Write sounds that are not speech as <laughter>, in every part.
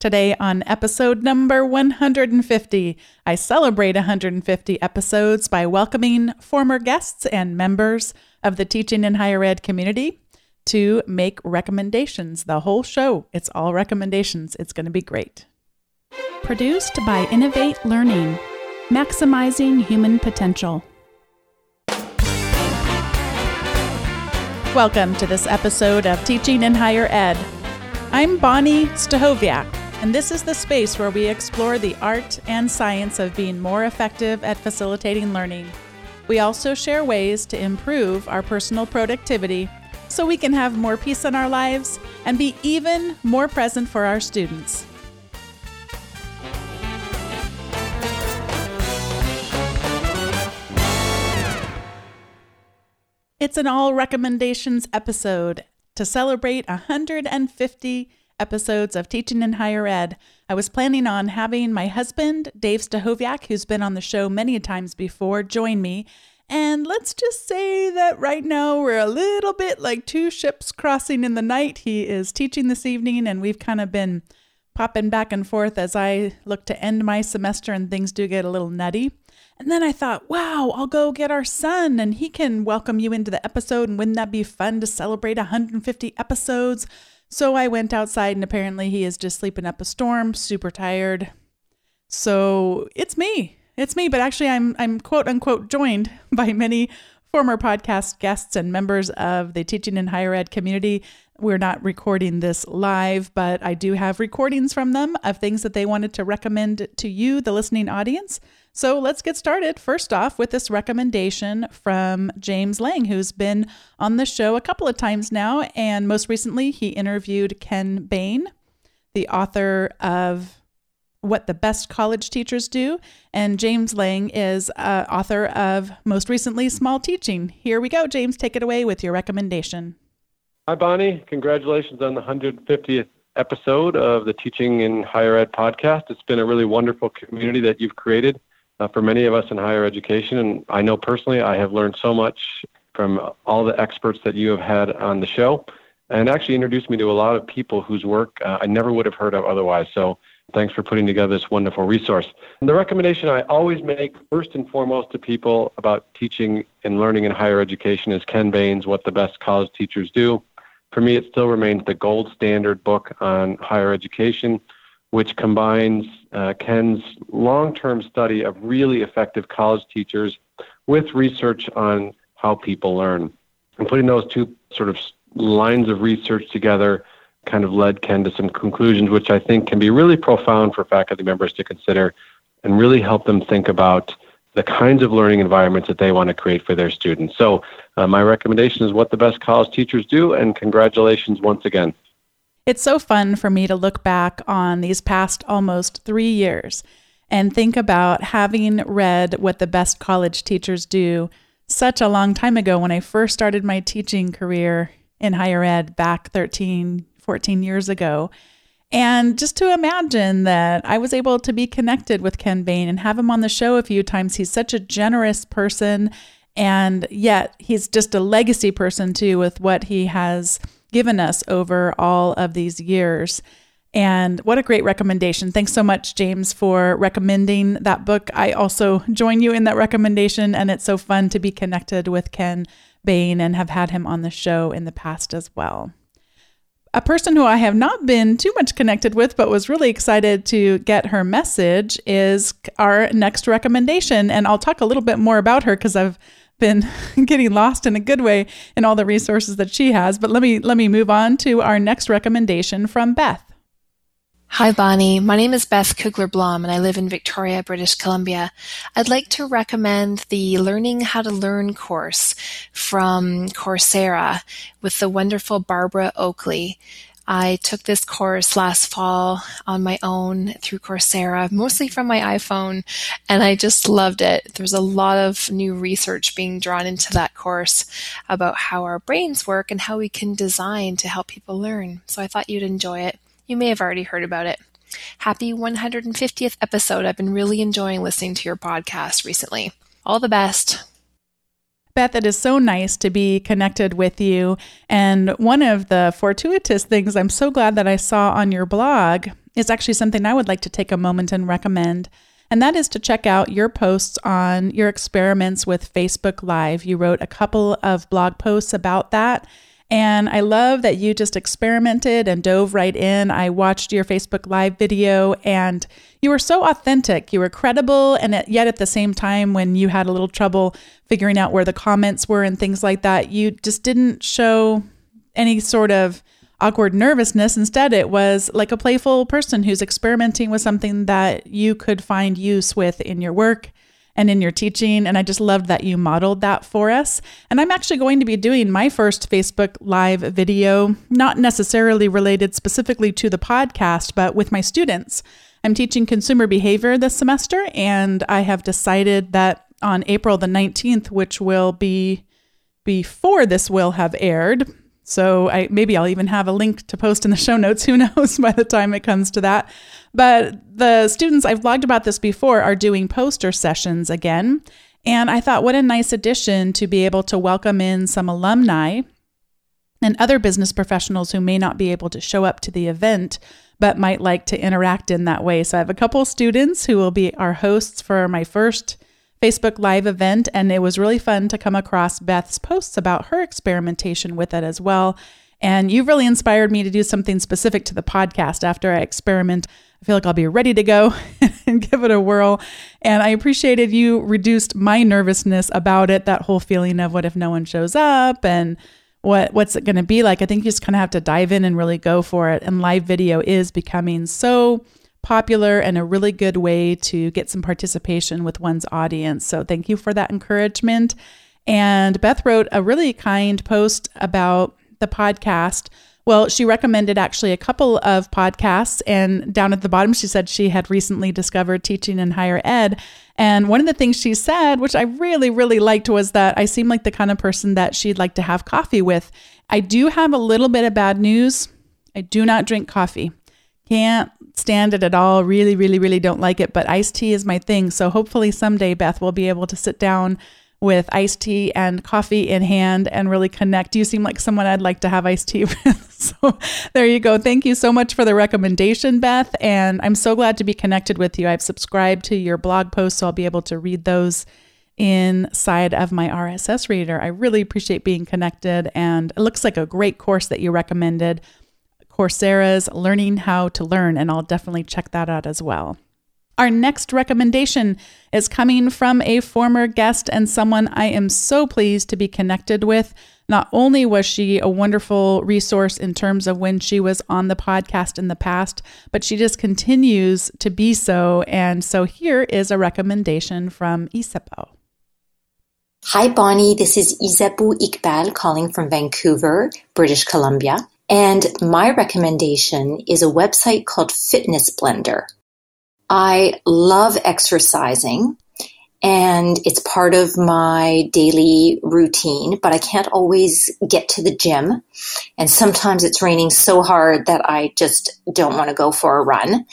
Today, on episode number 150, I celebrate 150 episodes by welcoming former guests and members of the teaching in higher ed community to make recommendations. The whole show, it's all recommendations. It's going to be great. Produced by Innovate Learning, maximizing human potential. Welcome to this episode of Teaching in Higher Ed. I'm Bonni Stachowiak, and this is the space where we explore the art and science of being more effective at facilitating learning. We also share ways to improve our personal productivity so we can have more peace in our lives and be even more present for our students. It's an all recommendations episode to celebrate 150 episodes of Teaching in Higher Ed. I was planning on having my husband, Dave Stachowiak, who's been on the show many times before, join me. And let's just say that right now we're a little bit like two ships crossing in the night. He is teaching this evening, and we've kind of been popping back and forth as I look to end my semester and things do get a little nutty. And then I thought, wow, I'll go get our son and he can welcome you into the episode. And wouldn't that be fun to celebrate 150 episodes? So I went outside and apparently he is just sleeping up a storm, super tired. So it's me. It's me, but actually I'm I'm quote unquote joined <laughs> by many former podcast guests and members of the teaching and higher ed community. We're not recording this live, but I do have recordings from them of things that they wanted to recommend to you, the listening audience. So let's get started. First off, with this recommendation from James Lang, who's been on the show a couple of times now. And most recently, he interviewed Ken Bain, the author of What the Best College Teachers Do. And James Lang is uh, author of, most recently, Small Teaching. Here we go. James, take it away with your recommendation. Hi, Bonni. Congratulations on the 150th episode of the Teaching in Higher Ed podcast. It's been a really wonderful community that you've created uh, for many of us in higher education. And I know personally I have learned so much from all the experts that you have had on the show and actually introduced me to a lot of people whose work uh, I never would have heard of otherwise. So thanks for putting together this wonderful resource. And the recommendation I always make first and foremost to people about teaching and learning in higher education is Ken Bain's What the Best College Teachers Do. For me, it still remains the gold standard book on higher education which combines uh, Ken's long term study of really effective college teachers with research on how people learn. And putting those two sort of lines of research together kind of led Ken to some conclusions, which I think can be really profound for faculty members to consider and really help them think about the kinds of learning environments that they want to create for their students. So, uh, my recommendation is what the best college teachers do, and congratulations once again. It's so fun for me to look back on these past almost three years and think about having read what the best college teachers do such a long time ago when I first started my teaching career in higher ed back 13, 14 years ago. And just to imagine that I was able to be connected with Ken Bain and have him on the show a few times. He's such a generous person. And yet, he's just a legacy person too, with what he has given us over all of these years. And what a great recommendation. Thanks so much, James, for recommending that book. I also join you in that recommendation, and it's so fun to be connected with Ken Bain and have had him on the show in the past as well. A person who I have not been too much connected with, but was really excited to get her message, is our next recommendation. And I'll talk a little bit more about her because I've been <laughs> getting lost in a good way in all the resources that she has. But let me let me move on to our next recommendation from Beth. Hi, Bonni. My name is Beth Cougler Blom, and I live in Victoria, British Columbia. I'd like to recommend the Learning How to Learn course from Coursera with the wonderful Barbara Oakley. I took this course last fall on my own through Coursera, mostly from my iPhone, and I just loved it. There's a lot of new research being drawn into that course about how our brains work and how we can design to help people learn. So I thought you'd enjoy it. You may have already heard about it. Happy 150th episode. I've been really enjoying listening to your podcast recently. All the best. Beth, it is so nice to be connected with you. And one of the fortuitous things I'm so glad that I saw on your blog is actually something I would like to take a moment and recommend. And that is to check out your posts on your experiments with Facebook Live. You wrote a couple of blog posts about that. And I love that you just experimented and dove right in. I watched your Facebook Live video and you were so authentic. You were credible. And yet at the same time, when you had a little trouble figuring out where the comments were and things like that, you just didn't show any sort of awkward nervousness. Instead, it was like a playful person who's experimenting with something that you could find use with in your work and in your teaching. And I just loved that you modeled that for us. And I'm actually going to be doing my first Facebook Live video, not necessarily related specifically to the podcast, but with my students. I'm teaching consumer behavior this semester, and I have decided that on April the 19th, which will be before this will have aired, so I maybe I'll even have a link to post in the <laughs> show notes. Who knows by the time it comes to that. But the students I've blogged about this before are doing poster sessions again. And I thought what a nice addition to be able to welcome in some alumni and other business professionals who may not be able to show up to the event but might like to interact in that way. So I have a couple students who will be our hosts for my first Facebook Live event, and it was really fun to come across Beth's posts about her experimentation with it as well. And you've really inspired me to do something specific to the podcast after I experiment. I feel like I'll be ready to go <laughs> and give it a whirl. And I appreciated you reduced my nervousness about it, that whole feeling of what if no one shows up and what what's it going to be like. I think you just kind of have to dive in and really go for it. And live video is becoming so popular and a really good way to get some participation with one's audience. So thank you for that encouragement. And Beth wrote a really kind post about the podcast. Well, she recommended actually a couple of podcasts, and down at the bottom, she said she had recently discovered teaching in higher ed. And one of the things she said, which I really, really liked, was that I seem like the kind of person that she'd like to have coffee with. I do have a little bit of bad news. I do not drink coffee. Can't stand it at all. Really, really, really don't like it. But iced tea is my thing. So hopefully someday, Beth, will be able to sit down with iced tea and coffee in hand and really connect. You seem like someone I'd like to have iced tea <laughs> with. so there you go. Thank you so much for the recommendation, Beth. And I'm so glad to be connected with you. I've subscribed to your blog post, so I'll be able to read those inside of my RSS reader. I really appreciate being connected, and it looks like a great course that you recommended. Coursera's Learning How to Learn, and I'll definitely check that out as well. Our next recommendation is coming from a former guest and someone I am so pleased to be connected with. Not only was she a wonderful resource in terms of when she was on the podcast in the past, but she just continues to be so. And so here is a recommendation from Isabeau. Hi, Bonni. This is Isabeau Iqbal calling from Vancouver, British Columbia. And my recommendation is a website called Fitness Blender. I love exercising and it's part of my daily routine, but I can't always get to the gym. And sometimes it's raining so hard that I just don't want to go for a run.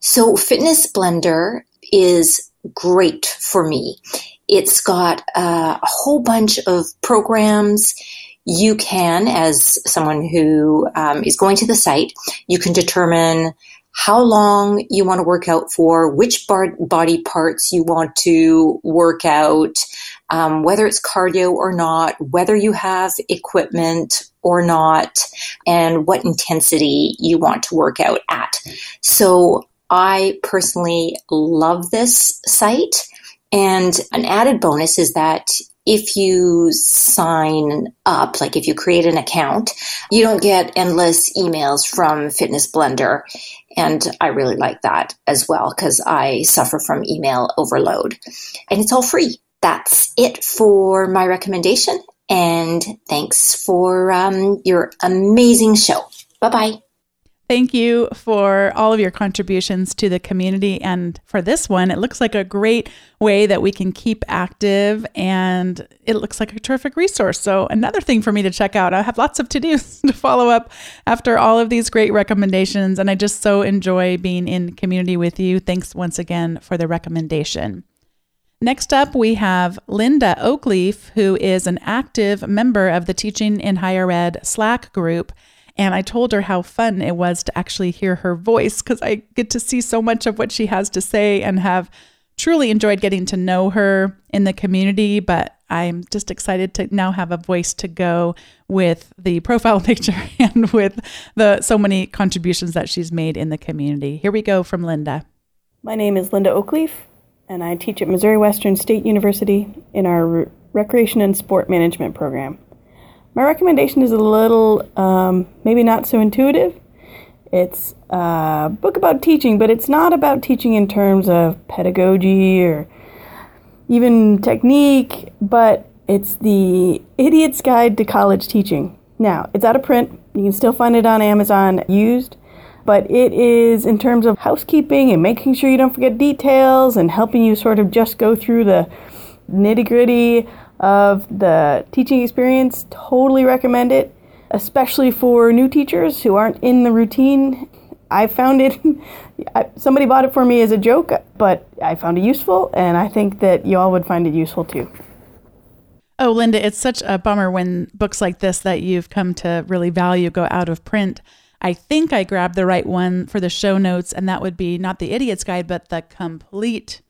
So Fitness Blender is great for me. It's got uh, a whole bunch of programs you can, as someone who um, is going to the site, you can determine how long you want to work out for, which bar- body parts you want to work out, um, whether it's cardio or not, whether you have equipment or not, and what intensity you want to work out at. So I personally love this site. And an added bonus is that if you sign up, like if you create an account, you don't get endless emails from Fitness Blender. And I really like that as well because I suffer from email overload. And it's all free. That's it for my recommendation. And thanks for um, your amazing show. Bye bye. Thank you for all of your contributions to the community. And for this one, it looks like a great way that we can keep active and it looks like a terrific resource. So, another thing for me to check out. I have lots of to dos <laughs> to follow up after all of these great recommendations. And I just so enjoy being in community with you. Thanks once again for the recommendation. Next up, we have Linda Oakleaf, who is an active member of the Teaching in Higher Ed Slack group. And I told her how fun it was to actually hear her voice because I get to see so much of what she has to say and have truly enjoyed getting to know her in the community. But I'm just excited to now have a voice to go with the profile <laughs> picture and with the so many contributions that she's made in the community. Here we go from Linda. My name is Linda Oakleaf and I teach at Missouri Western State University in our Recreation and Sport Management program. My recommendation is a little, um, maybe not so intuitive. It's a book about teaching, but it's not about teaching in terms of pedagogy or even technique, but it's the Idiot's Guide to College Teaching. Now, it's out of print. You can still find it on Amazon used but it is in terms of housekeeping and making sure you don't forget details and helping you sort of just go through the nitty gritty of the teaching experience. Totally recommend it, especially for new teachers who aren't in the routine. I found it, <laughs> somebody bought it for me as a joke, but I found it useful, and I think that you all would find it useful too. Oh, Linda, it's such a bummer when books like this that you've come to really value go out of print. I think I grabbed the right one for the show notes, and that would be not the Idiot's Guide, but the Complete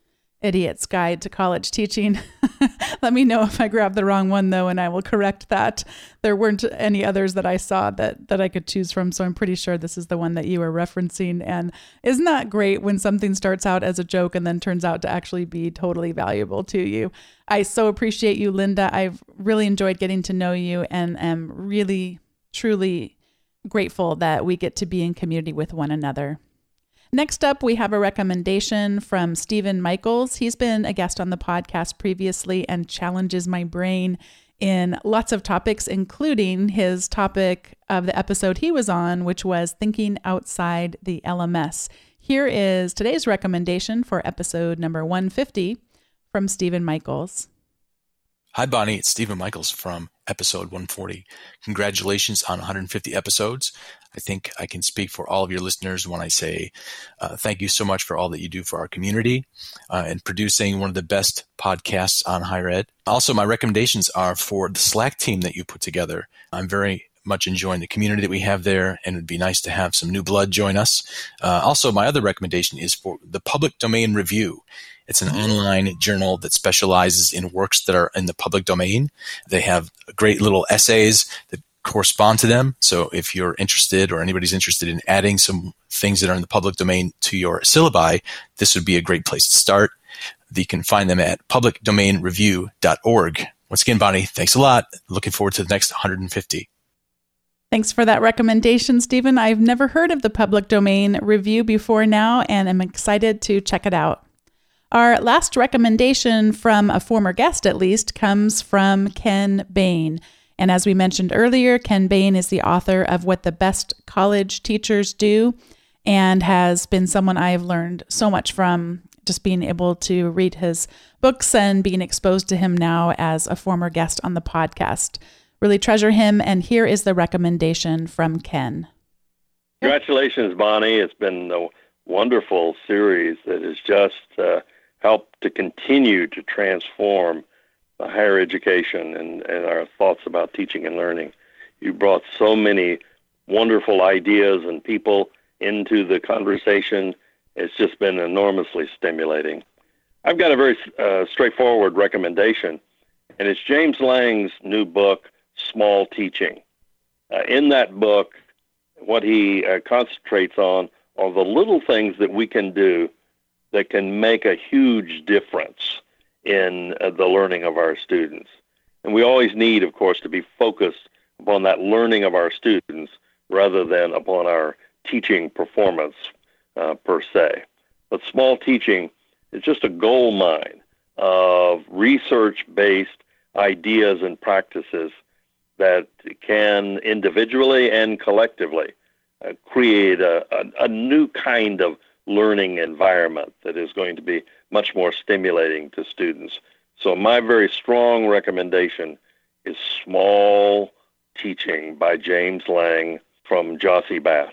Idiot's Guide to College Teaching. <laughs> <laughs> Let me know if I grabbed the wrong one, though, and I will correct that. There weren't any others that I saw that, that I could choose from, so I'm pretty sure this is the one that you were referencing. And isn't that great when something starts out as a joke and then turns out to actually be totally valuable to you? I so appreciate you, Linda. I've really enjoyed getting to know you and am really, truly grateful that we get to be in community with one another. Next up, we have a recommendation from Stephen Michaels. He's been a guest on the podcast previously and challenges my brain in lots of topics, including his topic of the episode he was on, which was thinking outside the LMS. Here is today's recommendation for episode number 150 from Stephen Michaels. Hi, Bonni. It's Stephen Michaels from episode 140. Congratulations on 150 episodes. I think I can speak for all of your listeners when I say uh, thank you so much for all that you do for our community uh, and producing one of the best podcasts on higher ed. Also, my recommendations are for the Slack team that you put together. I'm very much enjoying the community that we have there, and it'd be nice to have some new blood join us. Uh, also, my other recommendation is for the Public Domain Review. It's an online journal that specializes in works that are in the public domain. They have great little essays that correspond to them. So if you're interested or anybody's interested in adding some things that are in the public domain to your syllabi, this would be a great place to start. You can find them at publicdomainreview.org. Once again, Bonni, thanks a lot. Looking forward to the next 150. Thanks for that recommendation, Stephen. I've never heard of the public domain review before now, and I'm excited to check it out. Our last recommendation from a former guest, at least, comes from Ken Bain. And as we mentioned earlier, Ken Bain is the author of What the Best College Teachers Do and has been someone I've learned so much from just being able to read his books and being exposed to him now as a former guest on the podcast. Really treasure him. And here is the recommendation from Ken. Congratulations, Bonni. It's been a wonderful series that is just. Uh, help to continue to transform the higher education and, and our thoughts about teaching and learning. You brought so many wonderful ideas and people into the conversation. It's just been enormously stimulating. I've got a very uh, straightforward recommendation, and it's James Lang's new book, Small Teaching. Uh, in that book, what he uh, concentrates on are the little things that we can do that can make a huge difference in uh, the learning of our students. And we always need, of course, to be focused upon that learning of our students rather than upon our teaching performance uh, per se. But small teaching is just a gold mine of research based ideas and practices that can individually and collectively uh, create a, a, a new kind of learning environment that is going to be much more stimulating to students. So, my very strong recommendation is Small Teaching by James Lang from Jossey Bass.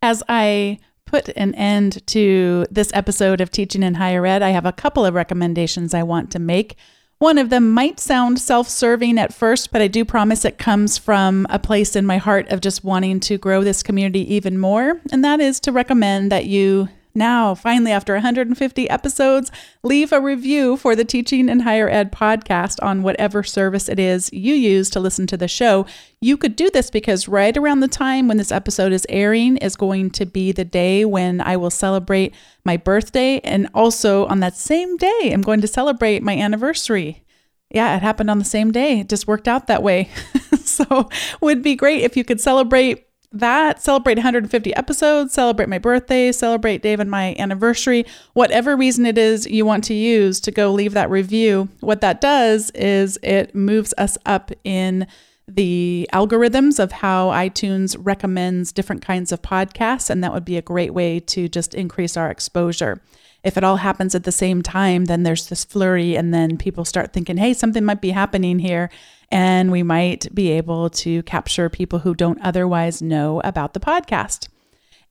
As I put an end to this episode of Teaching in Higher Ed, I have a couple of recommendations I want to make. One of them might sound self serving at first, but I do promise it comes from a place in my heart of just wanting to grow this community even more. And that is to recommend that you now, finally, after 150 episodes, leave a review for the Teaching in Higher Ed podcast on whatever service it is you use to listen to the show. You could do this because right around the time when this episode is airing is going to be the day when I will celebrate my birthday. And also on that same day, I'm going to celebrate my anniversary. Yeah, it happened on the same day. It just worked out that way. <laughs> so, would be great if you could celebrate that, celebrate 150 episodes, celebrate my birthday, celebrate Dave and my anniversary, whatever reason it is you want to use to go leave that review. What that does is it moves us up in the algorithms of how iTunes recommends different kinds of podcasts, and that would be a great way to just increase our exposure. If it all happens at the same time, then there's this flurry, and then people start thinking, hey, something might be happening here and we might be able to capture people who don't otherwise know about the podcast.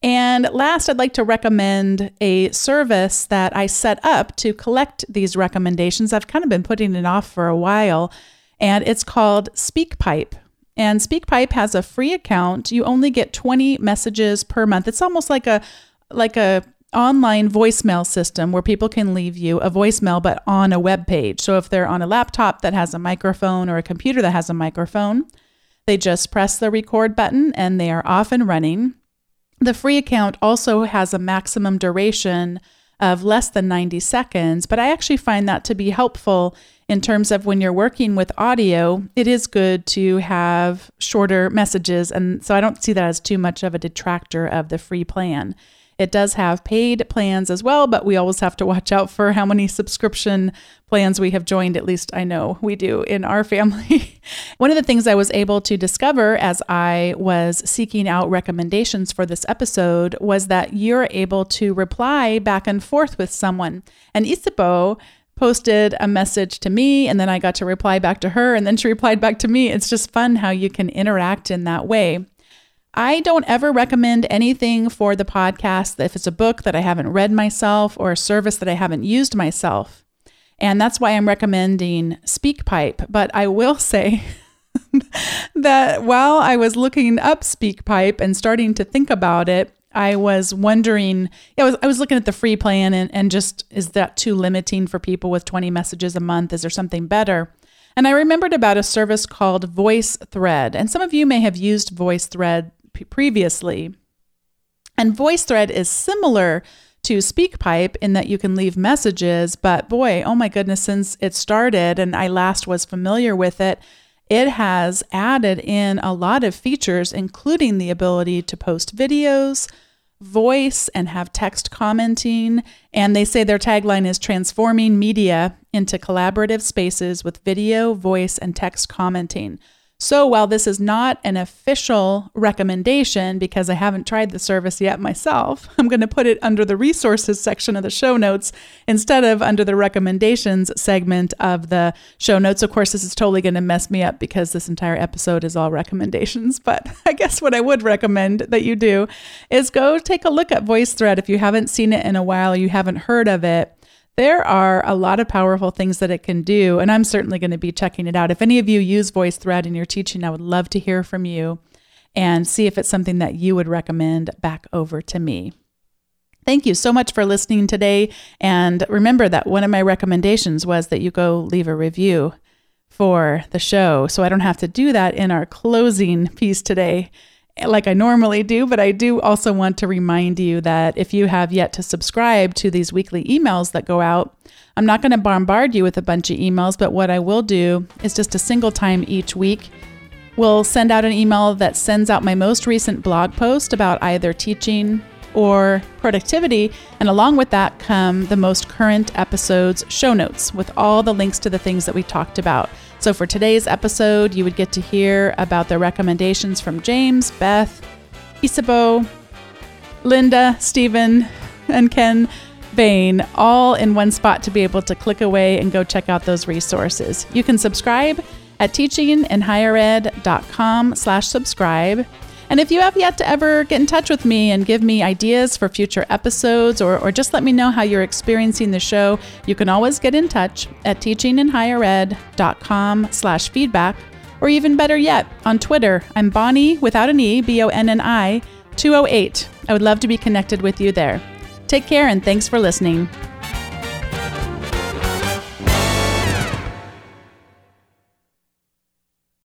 And last, I'd like to recommend a service that I set up to collect these recommendations. I've kind of been putting it off for a while, and it's called SpeakPipe. And SpeakPipe has a free account. You only get 20 messages per month. It's almost like a like a online voicemail system where people can leave you a voicemail but on a web page. So if they're on a laptop that has a microphone or a computer that has a microphone, they just press the record button and they are off and running. The free account also has a maximum duration of less than 90 seconds, but I actually find that to be helpful in terms of when you're working with audio, it is good to have shorter messages. And so I don't see that as too much of a detractor of the free plan. It does have paid plans as well, but we always have to watch out for how many subscription plans we have joined. At least I know we do in our family. <laughs> One of the things I was able to discover as I was seeking out recommendations for this episode was that you're able to reply back and forth with someone. And Isabeau posted a message to me and then I got to reply back to her and then she replied back to me. It's just fun how you can interact in that way. I don't ever recommend anything for the podcast if it's a book that I haven't read myself or a service that I haven't used myself. And that's why I'm recommending SpeakPipe. But I will <laughs> say that while I was looking up SpeakPipe and starting to think about it, I was wondering, yeah, I was, I was looking at the free plan and, and just, is that too limiting for people with 20 messages a month? Is there something better? And I remembered about a service called VoiceThread. And some of you may have used VoiceThread previously. And VoiceThread is similar to SpeakPipe in that you can leave messages, but boy, oh my goodness, since it started and I last was familiar with it, it has added in a lot of features, including the ability to post videos, voice, and have text commenting. And they say their tagline is transforming media into collaborative spaces with video, voice, and text commenting. So, while this is not an official recommendation because I haven't tried the service yet myself, <laughs> I'm going to put it under the resources section of the show notes instead of under the recommendations segment of the show notes. Of course, this is totally going to mess me up because this entire episode is all recommendations. <laughs> But I guess what I would recommend that you do is go take a look at VoiceThread if you haven't seen it in a while, you haven't heard of it there are a lot of powerful things that it can do, and I'm certainly going to be checking it out. If any of you use VoiceThread in your teaching, I would love to hear from you and see if it's something that you would recommend back over to me. Thank you so much for listening today. And remember that one of my recommendations was that you go leave a review for the show. So I don't have to do that in our closing piece today like I normally do, but I do also want to remind you that if you have yet to subscribe to these weekly emails that go out, I'm not going to bombard you with a bunch of emails, but what I will do is just a single time each week. We'll send out an email that sends out my most recent blog post about either teaching or productivity. And along with that come the most current episode's show notes with all the links to the things that we talked about. So for today's episode, you would get to hear about the recommendations from James, Beth, Isabeau, Linda, Stephen, and Ken Bain, all in one spot to be able to click away and go check out those resources. You can subscribe at teachinginhighered.com slash subscribe. And if you have yet to ever get in touch with me and give me ideas for future episodes or, or just let me know how you're experiencing the show, you can always get in touch at teachinginhighered.com slash feedback. Or even better yet, on Twitter, I'm Bonni without an E, B O N N I, 208. I would love to be connected with you there. Take care and thanks for listening.